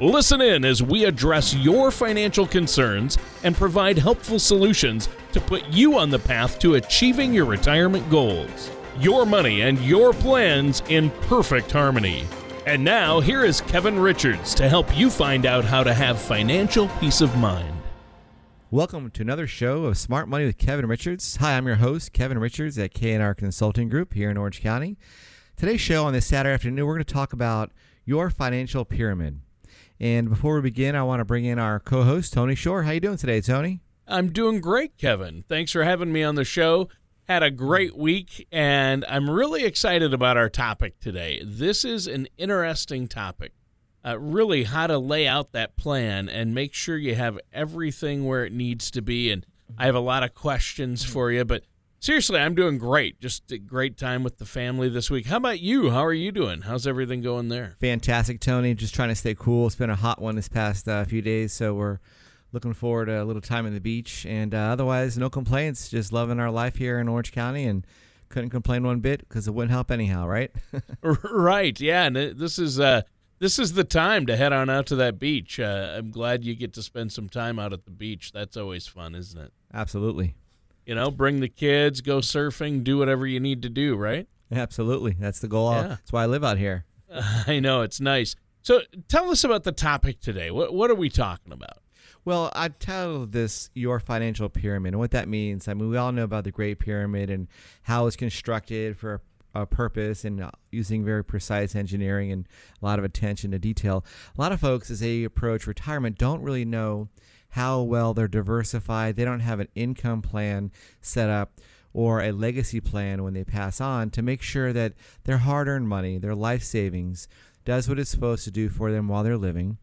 Listen in as we address your financial concerns and provide helpful solutions to put you on the path to achieving your retirement goals. Your money and your plans in perfect harmony. And now, here is Kevin Richards to help you find out how to have financial peace of mind. Welcome to another show of Smart Money with Kevin Richards. Hi, I'm your host, Kevin Richards at KNR Consulting Group here in Orange County. Today's show on this Saturday afternoon, we're going to talk about your financial pyramid. And before we begin, I want to bring in our co-host Tony Shore. How you doing today, Tony? I'm doing great, Kevin. Thanks for having me on the show. Had a great week, and I'm really excited about our topic today. This is an interesting topic. Uh, really, how to lay out that plan and make sure you have everything where it needs to be. And I have a lot of questions for you, but seriously, I'm doing great. Just a great time with the family this week. How about you? How are you doing? How's everything going there? Fantastic, Tony. Just trying to stay cool. It's been a hot one this past uh, few days, so we're looking forward to a little time in the beach. And uh, otherwise, no complaints. Just loving our life here in Orange County and couldn't complain one bit because it wouldn't help anyhow, right? right. Yeah. And this is uh, this is the time to head on out to that beach. Uh, I'm glad you get to spend some time out at the beach. That's always fun, isn't it? Absolutely. You know, bring the kids, go surfing, do whatever you need to do, right? Absolutely. That's the goal. Yeah. That's why I live out here. I know. It's nice. So tell us about the topic today. What, what are we talking about? Well, I titled this Your Financial Pyramid. And what that means, I mean, we all know about the Great Pyramid and how it's constructed for a purpose and uh, using very precise engineering and a lot of attention to detail. A lot of folks, as they approach retirement, don't really know how well they're diversified. They don't have an income plan set up or a legacy plan when they pass on to make sure that their hard earned money, their life savings, does what it's supposed to do for them while they're living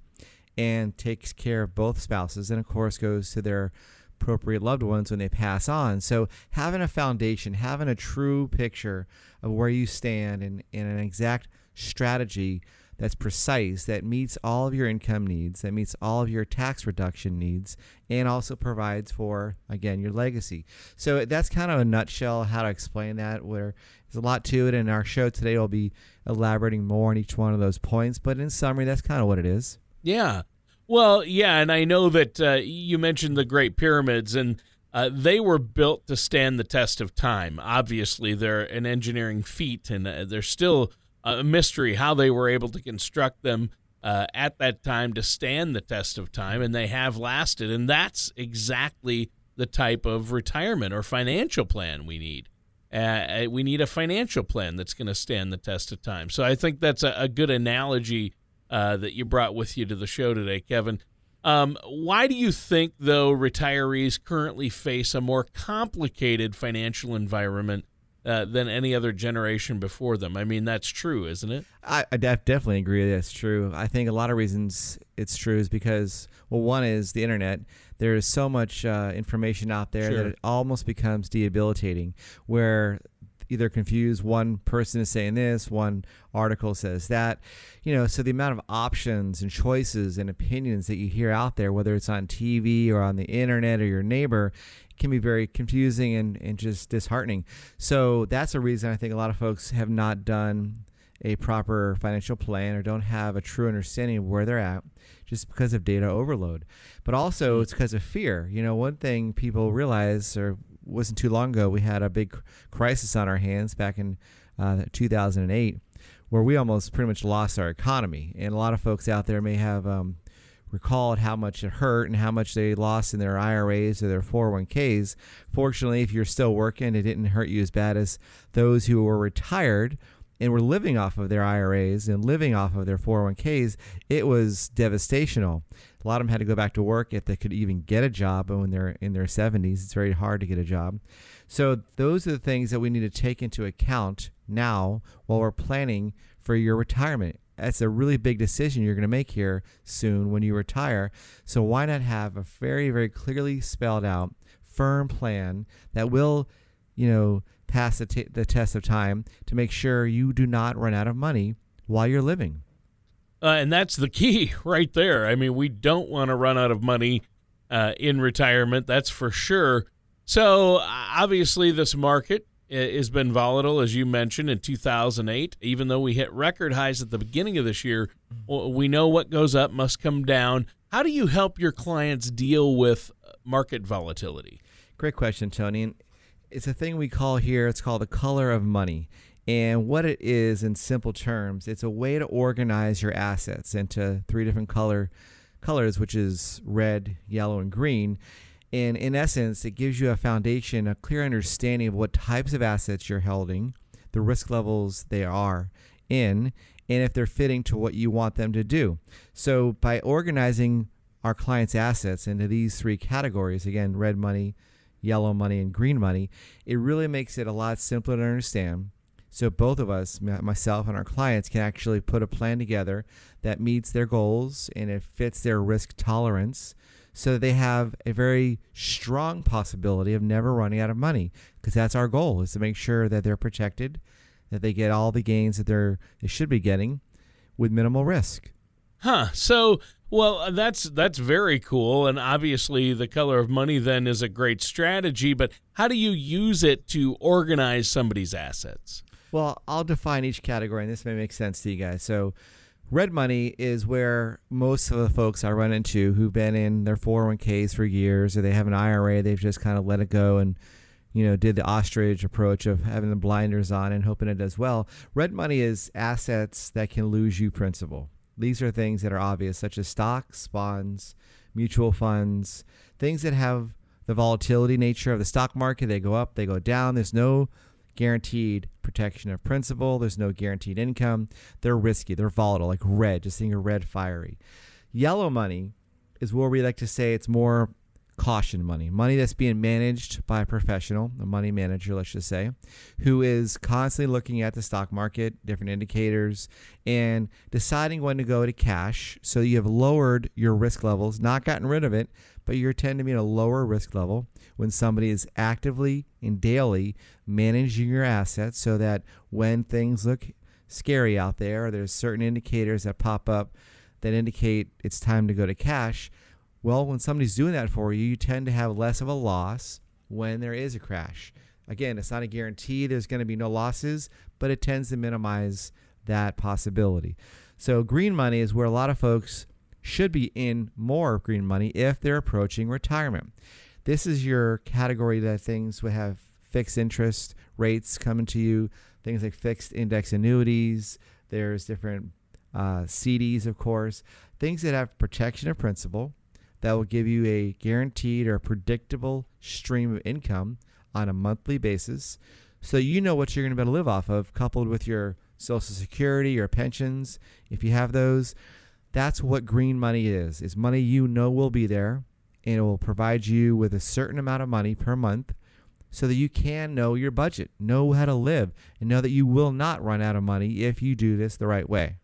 and takes care of both spouses and, of course, goes to their appropriate loved ones when they pass on. So, having a foundation, having a true picture of where you stand and, and an exact strategy that's precise, that meets all of your income needs, that meets all of your tax reduction needs, and also provides for, again, your legacy. So that's kind of a nutshell how to explain that, where there's a lot to it. And our show today will be elaborating more on each one of those points. But in summary, that's kind of what it is. Yeah. Well, yeah. And I know that uh, you mentioned the Great Pyramids, and uh, they were built to stand the test of time. Obviously, they're an engineering feat, and uh, they're still a mystery how they were able to construct them uh, at that time to stand the test of time, and they have lasted. And that's exactly the type of retirement or financial plan we need. Uh, uh we need a financial plan that's going to stand the test of time. So I think that's a, a good analogy uh, that you brought with you to the show today, Kevin. Um, why do you think, though, retirees currently face a more complicated financial environment uh, than any other generation before them. I mean, that's true, isn't it? I, I def- definitely agree that's true. I think a lot of reasons it's true is because, well, one is the internet. There is so much uh, information out there sure. that it almost becomes debilitating, where either confused one person is saying this one article says that you know so the amount of options and choices and opinions that you hear out there whether it's on tv or on the internet or your neighbor can be very confusing and, and just disheartening. So that's a reason I think a lot of folks have not done a proper financial plan or don't have a true understanding of where they're at just because of data overload. But also it's because of fear. You know, one thing people realize or wasn't too long ago we had a big crisis on our hands back in uh, 2008 where we almost pretty much lost our economy. And a lot of folks out there may have um, recalled how much it hurt and how much they lost in their IRAs or their 401ks. Fortunately, if you're still working, it didn't hurt you as bad as those who were retired and were living off of their IRAs and living off of their 401ks. It was devastational. A lot of them had to go back to work if they could even get a job and when they're in their 70s. It's very hard to get a job. So, those are the things that we need to take into account now while we're planning for your retirement that's a really big decision you're going to make here soon when you retire. So why not have a very, very clearly spelled out, firm plan that will, you know, pass the, t- the test of time to make sure you do not run out of money while you're living. Uh, and that's the key right there. I mean, we don't want to run out of money uh, in retirement, that's for sure. So, obviously, this market has been volatile, as you mentioned, in 2008. Even though we hit record highs at the beginning of this year, we know what goes up must come down. How do you help your clients deal with uh, market volatility? Great question, Tony. And it's a thing we call here, it's called the color of money. And what it is in simple terms, it's a way to organize your assets into three different color colors, which is red, yellow, and green. And in essence, it gives you a foundation, a clear understanding of what types of assets you're holding, the risk levels they are in, and if they're fitting to what you want them to do. So by organizing our clients' assets into these three categories, again, red money, yellow money, and green money, it really makes it a lot simpler to understand. So both of us, myself and our clients, can actually put a plan together that meets their goals and it fits their risk tolerance so that they have a very strong possibility of never running out of money because that's our goal is to make sure that they're protected that they get all the gains that they're they should be getting with minimal risk. Huh so well uh, that's that's very cool and obviously the color of money then is a great strategy but how do you use it to organize somebody's assets? Well i'll define each category and this may make sense to you guys. So Red money is where most of the folks I run into who've been in their 401ks for years or they have an IRA, they've just kind of let it go and you know, did the ostrich approach of having the blinders on and hoping it does well. Red money is assets that can lose you principal. These are things that are obvious, such as stocks, bonds, mutual funds, things that have the volatility nature of the stock market. They go up, they go down. There's no guaranteed protection of principal. There's no guaranteed income. They're risky. They're volatile, like red, just seeing a red fiery. Yellow money is where we like to say it's more caution money, money that's being managed by a professional, a money manager, let's just say, who is constantly looking at the stock market, different indicators, and deciding when to go to cash. So you have lowered your risk levels, not gotten rid of it, but you tend to be at a lower risk level when somebody is actively and daily managing your assets so that when things look scary out there, there's certain indicators that pop up that indicate it's time to go to cash. Well, when somebody's doing that for you, you tend to have less of a loss when there is a crash. Again, it's not a guarantee there's going to be no losses, but it tends to minimize that possibility. So, green money is where a lot of folks should be in more green money if they're approaching retirement. This is your category that things would have fixed interest rates coming to you, things like fixed index annuities. There's different uh, CDs, of course, things that have protection of principal that will give you a guaranteed or predictable stream of income on a monthly basis. So you know what you're going to be able to live off of, coupled with your Social Security or pensions, if you have those. That's what green money is. It's money you know will be there and it will provide you with a certain amount of money per month so that you can know your budget, know how to live, and know that you will not run out of money if you do this the right way.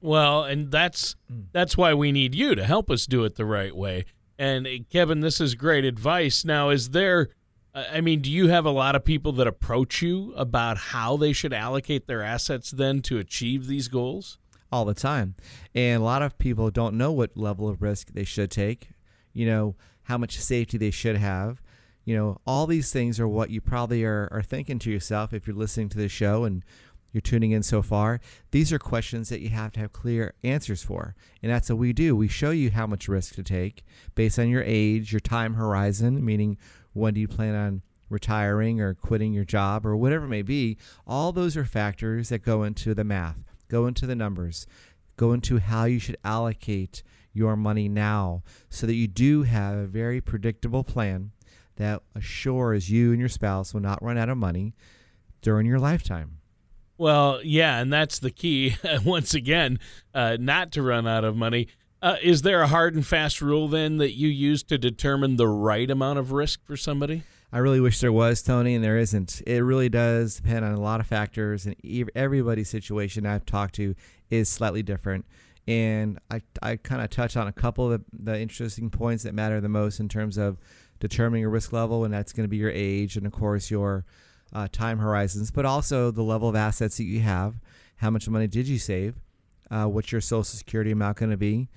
Well, and that's mm. that's why we need you to help us do it the right way. And eh, Kevin, this is great advice. Now, is there I mean, do you have a lot of people that approach you about how they should allocate their assets then to achieve these goals? All the time. And a lot of people don't know what level of risk they should take, you know, how much safety they should have. You know, all these things are what you probably are, are thinking to yourself if you're listening to the show and you're tuning in so far. These are questions that you have to have clear answers for. And that's what we do. We show you how much risk to take based on your age, your time horizon, meaning when do you plan on retiring or quitting your job or whatever it may be. All those are factors that go into the math. Go into the numbers. Go into how you should allocate your money now so that you do have a very predictable plan that assures you and your spouse will not run out of money during your lifetime. Well, yeah, and that's the key. Once again, uh, not to run out of money. Uh, is there a hard and fast rule then that you use to determine the right amount of risk for somebody? I really wish there was, Tony, and there isn't. It really does depend on a lot of factors, and everybody's situation I've talked to is slightly different. And I, I kind of touch on a couple of the, the interesting points that matter the most in terms of determining your risk level, and that's going to be your age and, of course, your uh, time horizons, but also the level of assets that you have. How much money did you save? Uh, what's your Social Security amount going to be?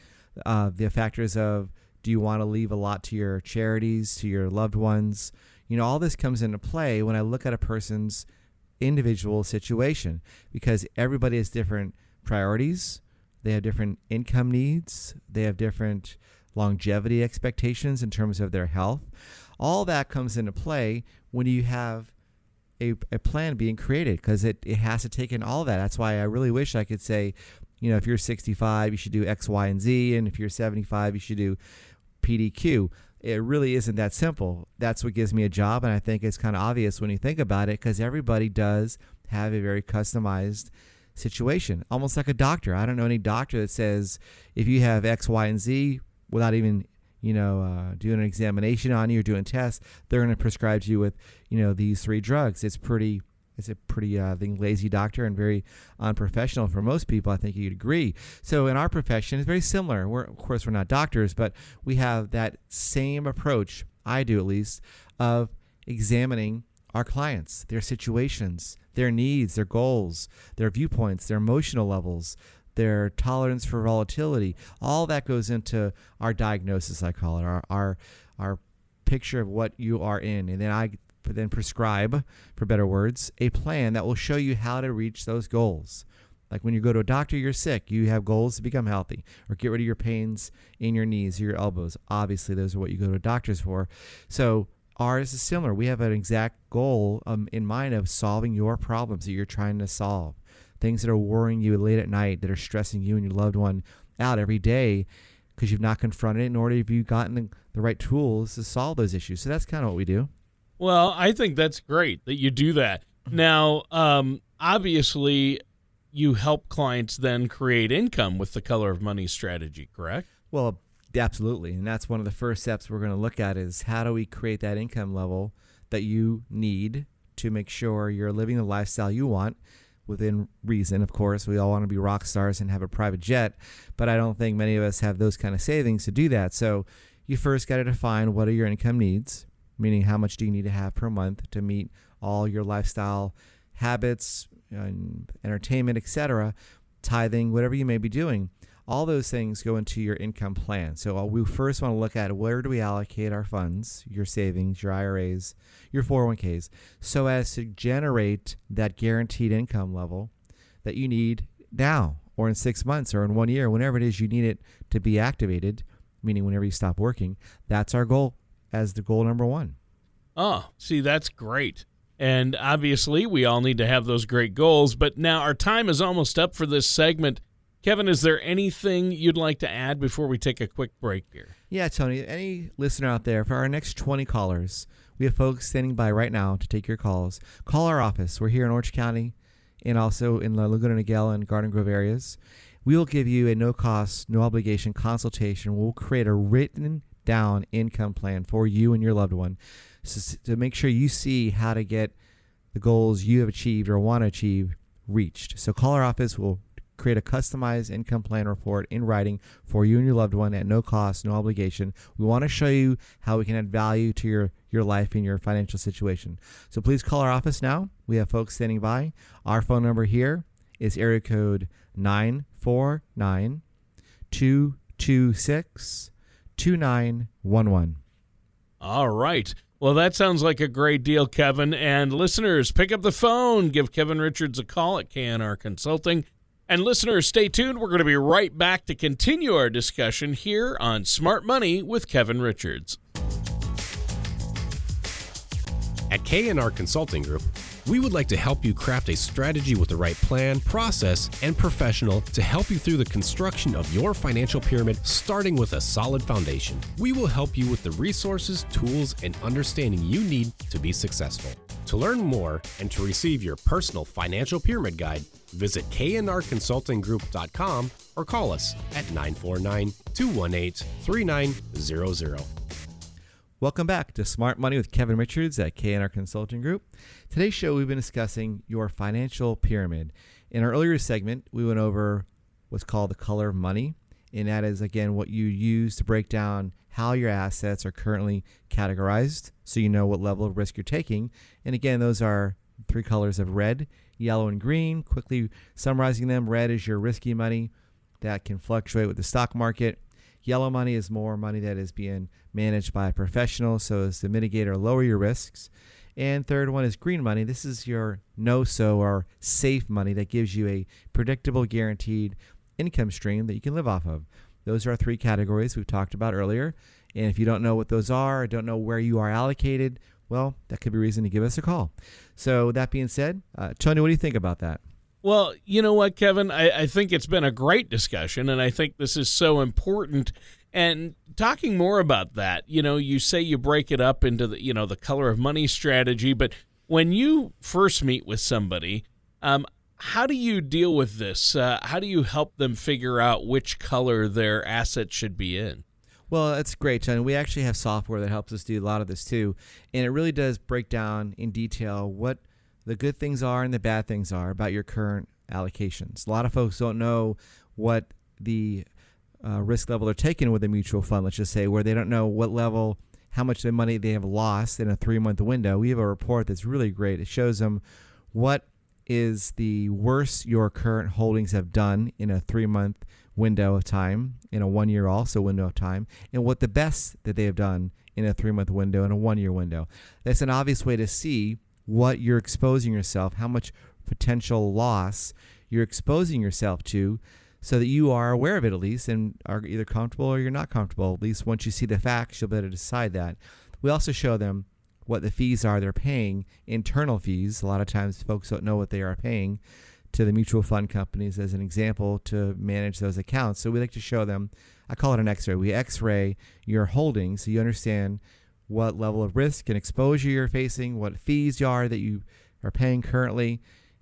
Uh, the factors of do you want to leave a lot to your charities, to your loved ones? You know, all this comes into play when I look at a person's individual situation because everybody has different priorities, they have different income needs, they have different longevity expectations in terms of their health. All that comes into play when you have a, a plan being created because it, it has to take in all that. That's why I really wish I could say, you know, if you're 65, you should do X, Y, and Z. And if you're 75, you should do PDQ. It really isn't that simple. That's what gives me a job. And I think it's kind of obvious when you think about it because everybody does have a very customized situation, almost like a doctor. I don't know any doctor that says if you have X, Y, and Z without even you know, uh, doing an examination on you or doing tests, they're going to prescribe you with, you know, these three drugs. It's pretty, it's a pretty, uh, I think, lazy doctor and very unprofessional for most people. I think you'd agree. So in our profession, it's very similar. We're, of course, we're not doctors, but we have that same approach. I do at least of examining our clients, their situations, their needs, their goals, their viewpoints, their emotional levels, their tolerance for volatility. All that goes into our diagnosis, I call it, our our our picture of what you are in, and then I then prescribe, for better words, a plan that will show you how to reach those goals. Like when you go to a doctor, you're sick, you have goals to become healthy or get rid of your pains in your knees or your elbows. Obviously, those are what you go to doctors for. So ours is similar. We have an exact goal um, in mind of solving your problems that you're trying to solve things that are worrying you late at night, that are stressing you and your loved one out every day because you've not confronted it, nor have you gotten the, the right tools to solve those issues. So that's kind of what we do. Well, I think that's great that you do that. Now, um, obviously, you help clients then create income with the color of money strategy, correct? Well, absolutely. And that's one of the first steps we're going to look at is how do we create that income level that you need to make sure you're living the lifestyle you want within reason, of course. We all want to be rock stars and have a private jet, but I don't think many of us have those kind of savings to do that. So you first got to define what are your income needs, meaning how much do you need to have per month to meet all your lifestyle habits and entertainment, etc., tithing, whatever you may be doing all those things go into your income plan. So uh, we first want to look at where do we allocate our funds, your savings, your IRAs, your 401ks, so as to generate that guaranteed income level that you need now or in six months or in one year, whenever it is you need it to be activated, meaning whenever you stop working. That's our goal as the goal number one. Oh, see, that's great. And obviously, we all need to have those great goals. But now our time is almost up for this segment. Kevin, is there anything you'd like to add before we take a quick break here? Yeah, Tony. Any listener out there, for our next 20 callers, we have folks standing by right now to take your calls. Call our office. We're here in Orange County and also in the Laguna Niguel and Garden Grove areas. We will give you a no cost, no obligation consultation. We'll create a written down income plan for you and your loved one so to make sure you see how to get the goals you have achieved or want to achieve reached. So call our office. We'll create a customized income plan report in writing for you and your loved one at no cost, no obligation. We want to show you how we can add value to your, your life and your financial situation. So please call our office now. We have folks standing by. Our phone number here is area code 949 226 2911. All right. Well, that sounds like a great deal, Kevin. And listeners, pick up the phone. Give Kevin Richards a call at KNR Consulting and listeners, stay tuned. We're going to be right back to continue our discussion here on Smart Money with Kevin Richards. At KNR Consulting Group, we would like to help you craft a strategy with the right plan, process, and professional to help you through the construction of your financial pyramid, starting with a solid foundation. We will help you with the resources, tools, and understanding you need to be successful. To learn more and to receive your personal financial pyramid guide, visit knrconsultinggroup.com or call us at 949 218 3900. Welcome back to Smart Money with Kevin Richards at KNR Consulting Group. Today's show, we've been discussing your financial pyramid. In our earlier segment, we went over what's called the color of money, and that is, again, what you use to break down how your assets are currently categorized so you know what level of risk you're taking. And again, those are three colors of red, yellow, and green. Quickly summarizing them red is your risky money that can fluctuate with the stock market. Yellow money is more money that is being managed by a professional so as to mitigate or lower your risks. And third one is green money. This is your no so or safe money that gives you a predictable, guaranteed income stream that you can live off of. Those are our three categories we've talked about earlier. And if you don't know what those are or don't know where you are allocated, well, that could be reason to give us a call. So, that being said, uh, Tony, what do you think about that? Well, you know what, Kevin? I, I think it's been a great discussion, and I think this is so important. And talking more about that, you know, you say you break it up into the, you know, the color of money strategy, but when you first meet with somebody, um, how do you deal with this? Uh, how do you help them figure out which color their assets should be in? Well, that's great, John. We actually have software that helps us do a lot of this too, and it really does break down in detail what the good things are and the bad things are about your current allocations. A lot of folks don't know what the uh, risk level they're taking with a mutual fund, let's just say, where they don't know what level, how much of the money they have lost in a three month window. We have a report that's really great. It shows them what is the worst your current holdings have done in a three month window of time, in a one year also window of time, and what the best that they have done in a three month window and a one year window. That's an obvious way to see what you're exposing yourself, how much potential loss you're exposing yourself to, so that you are aware of it at least and are either comfortable or you're not comfortable. At least once you see the facts, you'll be able to decide that. We also show them what the fees are they're paying, internal fees. A lot of times folks don't know what they are paying to the mutual fund companies as an example to manage those accounts. So we like to show them, I call it an x ray. We x ray your holdings so you understand what level of risk and exposure you're facing, what fees you are that you are paying currently,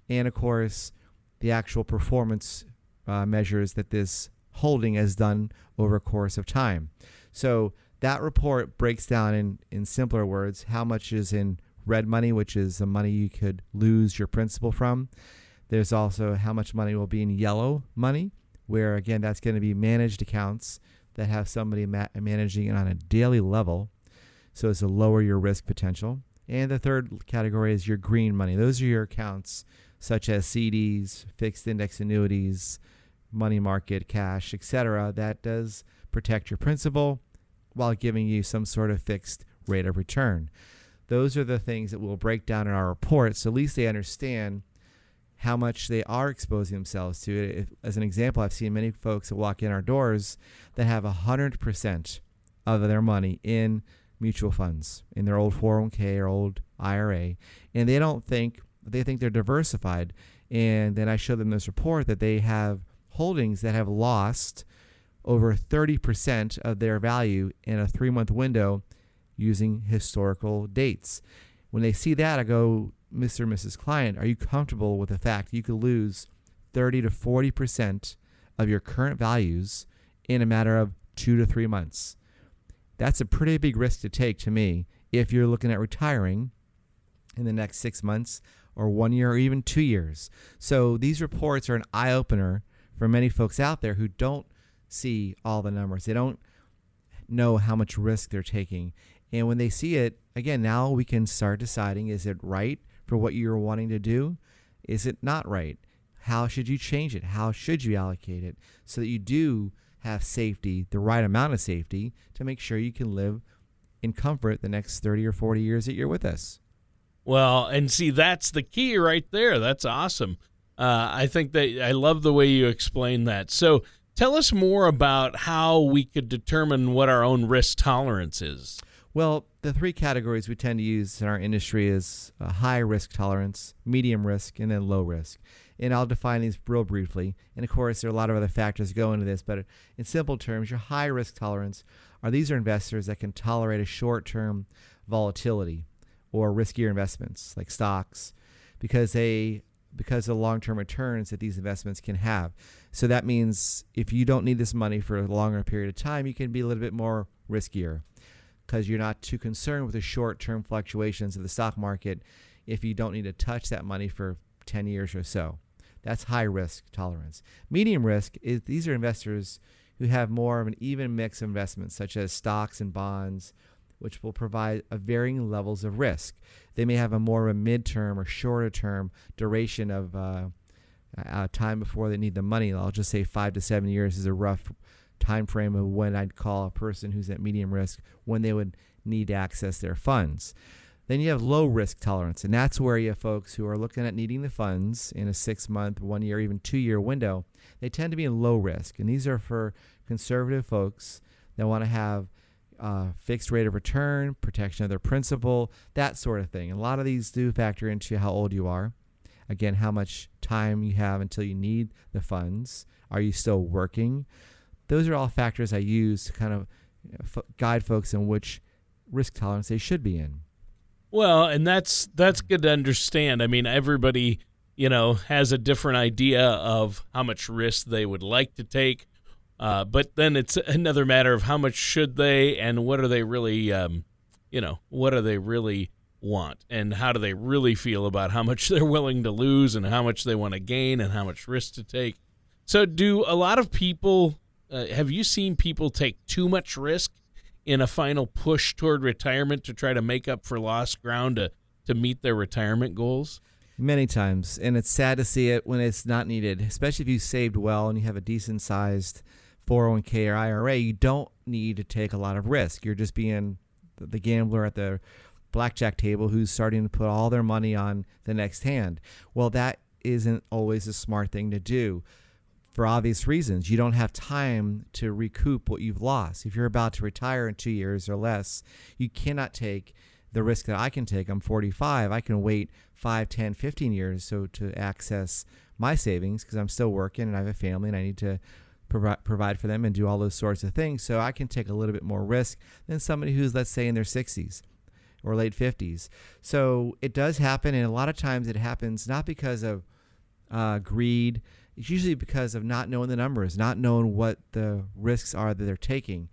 and of course, the actual performance uh, measures that this holding has done over a course of time. So that report breaks down in, in simpler words how much is in red money, which is the money you could lose your principal from. There's also how much money will be in yellow money, where again, that's going to be managed accounts that have somebody ma- managing it on a daily level so as to lower your risk potential. And the third category is your green money. Those are your accounts such as CDs, fixed index annuities, money market, cash, etc. That does protect your principal while giving you some sort of fixed rate of return. Those are the things that we'll break down in our report so at least they understand how much they are exposing themselves to as an example, I've seen many folks that walk in our doors that have 100% of their money in mutual funds in their old 401k or old IRA, and they don't think they think they're diversified. And then I show them this report that they have holdings that have lost over 30% of their value in a three month window using historical dates. When they see that, I go, Mr. and Mrs. Client, are you comfortable with the fact you could lose 30 to 40% of your current values in a matter of two to three months? That's a pretty big risk to take to me if you're looking at retiring in the next six months or one year or even two years. So these reports are an eye opener for many folks out there who don't see all the numbers. They don't know how much risk they're taking. And when they see it, again, now we can start deciding is it right for what you're wanting to do? Is it not right? How should you change it? How should you allocate it so that you do have safety, the right amount of safety, to make sure you can live in comfort the next 30 or 40 years that you're with us. Well, and see, that's the key right there. That's awesome. Uh, I think that I love the way you explain that. So, tell us more about how we could determine what our own risk tolerance is. Well, the three categories we tend to use in our industry is high risk tolerance, medium risk, and then low risk and I'll define these real briefly. And of course, there are a lot of other factors that go into this, but in simple terms, your high risk tolerance are these are investors that can tolerate a short term volatility or riskier investments like stocks because they because of the long term returns that these investments can have. So that means if you don't need this money for a longer period of time, you can be a little bit more riskier. because you're not too concerned with the short term fluctuations of the stock market if you don't need to touch that money for 10 years or so. That's high risk tolerance. Medium risk is these are investors who have more of an even mix of investments, such as stocks and bonds, which will provide varying levels of risk. They may have a more of a midterm or shorter term duration of uh, uh, time before they need the money. I'll just say five to seven years is a rough time frame of when I'd call a person who's at medium risk when they would need to access their funds. Then you have low risk tolerance, and that's where you have folks who are looking at needing the funds in a six month, one year, even two year window. They tend to be in low risk, and these are for conservative folks that want to have uh, fixed rate of return, protection of their principal, that sort of thing. And a lot of these do factor into how old you are. Again, how much time you have until you need the funds. Are you still working? Those are all factors I use to kind of guide folks in which risk tolerance they should be in. Well, and that's that's good to understand. I mean, everybody, you know, has a different idea of how much risk they would like to take, uh, but then it's another matter of how much should they and what are they really, um, you know, what do they really want and how do they really feel about how much they're willing to lose and how much they want to gain and how much risk to take. So, do a lot of people? Uh, have you seen people take too much risk in a final push toward retirement to try to make up for lost ground to, to meet their retirement goals? Many times. And it's sad to see it when it's not needed, especially if you saved well and you have a decent sized 401k or IRA. You don't need to take a lot of risk. You're just being the gambler at the blackjack table who's starting to put all their money on the next hand. Well, that isn't always a smart thing to do for obvious reasons. You don't have time to recoup what you've lost. If you're about to retire in two years or less, you cannot take the risk that I can take. I'm 45. I can wait 5, 10, 15 years so to access my savings because I'm still working and I have a family and I need to provide for them and do all those sorts of things. So I can take a little bit more risk than somebody who's, let's say, in their 60s or late 50s. So it does happen. And a lot of times it happens not because of uh, greed it's usually because of not knowing the numbers, not knowing what the risks are that they're taking.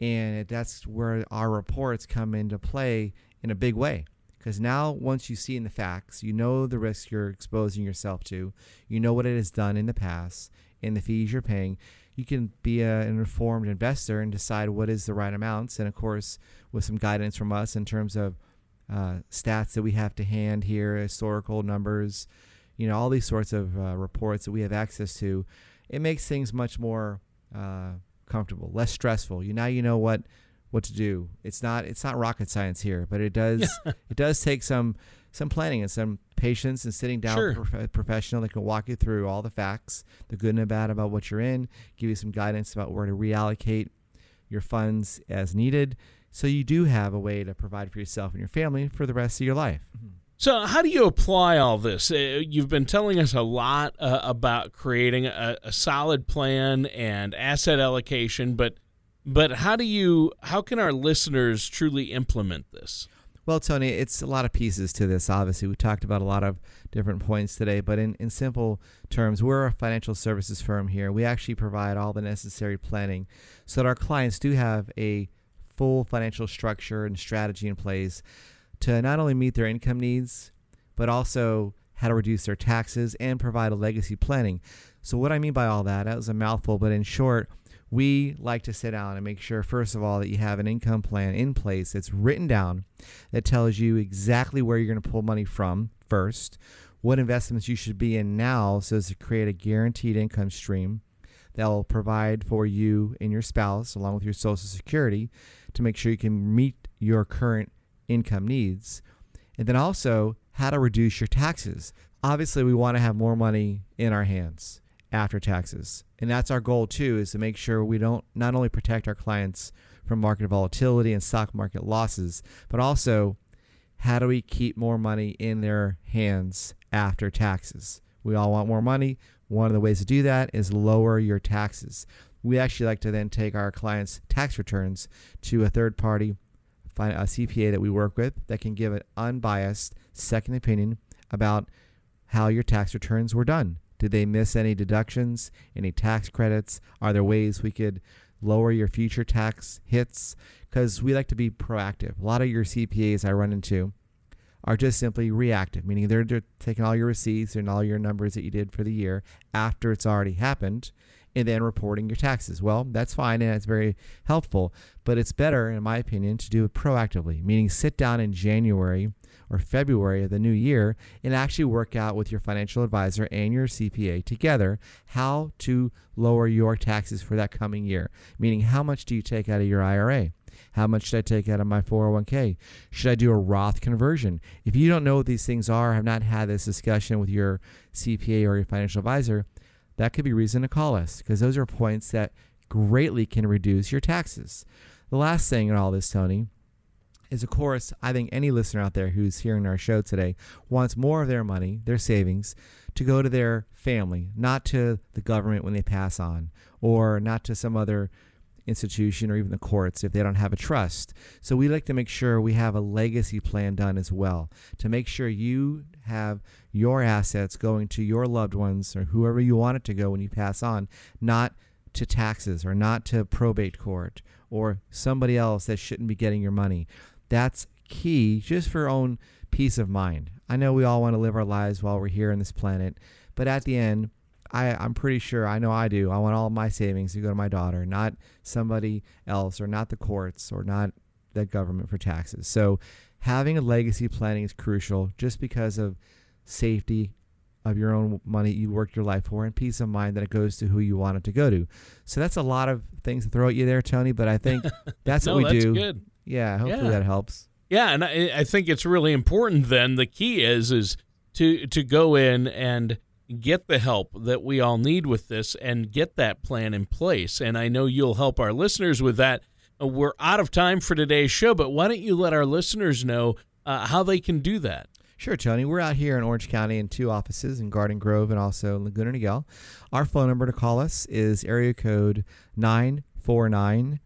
And that's where our reports come into play in a big way. Because now, once you see in the facts, you know the risks you're exposing yourself to, you know what it has done in the past, and the fees you're paying. You can be a, an informed investor and decide what is the right amounts. And of course, with some guidance from us in terms of uh, stats that we have to hand here, historical numbers, you know all these sorts of uh, reports that we have access to it makes things much more uh, comfortable less stressful you now you know what what to do it's not it's not rocket science here but it does it does take some some planning and some patience and sitting down sure. with a professional that can walk you through all the facts the good and the bad about what you're in give you some guidance about where to reallocate your funds as needed so you do have a way to provide for yourself and your family for the rest of your life mm-hmm. So, how do you apply all this? Uh, you've been telling us a lot uh, about creating a, a, solid plan and asset allocation, but but how do you how can our listeners truly implement this? Well, Tony, it's a lot of pieces to this. Obviously, we talked about a lot of different points today, but in, in simple terms, we're a financial services firm here. We actually provide all the necessary planning so that our clients do have a full financial structure and strategy in place to not only meet their income needs, but also how to reduce their taxes and provide a legacy planning. So, what I mean by all that, that was a mouthful, but in short, we like to sit down and make sure, first of all, that you have an income plan in place that's written down that tells you exactly where you're going to pull money from first, what investments you should be in now so as to create a guaranteed income stream that will provide for you and your spouse, along with your Social Security, to make sure you can meet your current income needs. And then also how to reduce your taxes. Obviously, we want to have more money in our hands after taxes. And that's our goal too is to make sure we don't not only protect our clients from market volatility and stock market losses, but also how do we keep more money in their hands after taxes? We all want more money. One of the ways to do that is lower your taxes. We actually like to then take our clients' tax returns to a third party find a CPA that we work with that can give an unbiased second opinion about how your tax returns were done. Did they miss any deductions, any tax credits? Are there ways we could lower your future tax hits because we like to be proactive. A lot of your CPAs I run into are just simply reactive, meaning they're, they're taking all your receipts and all your numbers that you did for the year after it's already happened and then reporting your taxes. Well, that's fine and it's very helpful, but it's better, in my opinion, to do it proactively, meaning sit down in January or February of the new year and actually work out with your financial advisor and your CPA together how to lower your taxes for that coming year, meaning how much do you take out of your IRA? How much should I take out of my 401k? Should I do a Roth conversion? If you don't know what these things are, have not had this discussion with your CPA or your financial advisor, that could be reason to call us because those are points that greatly can reduce your taxes. The last thing in all this, Tony, is of course, I think any listener out there who's hearing our show today wants more of their money, their savings, to go to their family, not to the government when they pass on, or not to some other institution or even the courts if they don't have a trust. So we like to make sure we have a legacy plan done as well to make sure you have your assets going to your loved ones or whoever you want it to go when you pass on, not to taxes or not to probate court or somebody else that shouldn't be getting your money. That's key just for own peace of mind. I know we all want to live our lives while we're here on this planet, but at the end, I, I'm pretty sure I know I do. I want all my savings to go to my daughter, not somebody else, or not the courts, or not the government for taxes. So, having a legacy planning is crucial just because of safety of your own money you worked your life for and peace of mind that it goes to who you want it to go to. So that's a lot of things to throw at you there, Tony, but I think that's no, what we that's do. Good. Yeah, hopefully Yeah. that helps. Yeah, and I, I think it's really important. Then the key is is to to go in and get the help that we all need with this and get that plan in place. And I know you'll help our listeners with that. Uh, We're out of time for today's show, but why don't you let our listeners know uh, how they can do that? Sure, Tony. We're out here in Orange County in two offices in Garden Grove and also Laguna Niguel. Our phone number to call us is area code 949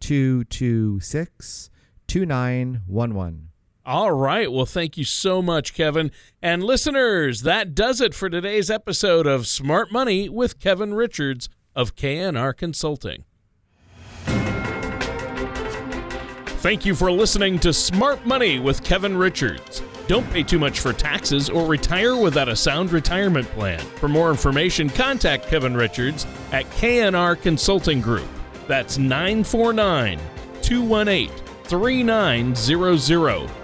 226 2911. All right. Well, thank you so much, Kevin. And listeners, that does it for today's episode of Smart Money with Kevin Richards of KNR Consulting. Thank you for listening to Smart Money with Kevin Richards. Don't pay too much for taxes or retire without a sound retirement plan. For more information, contact Kevin Richards at KNR Consulting Group. That's 949 218 3900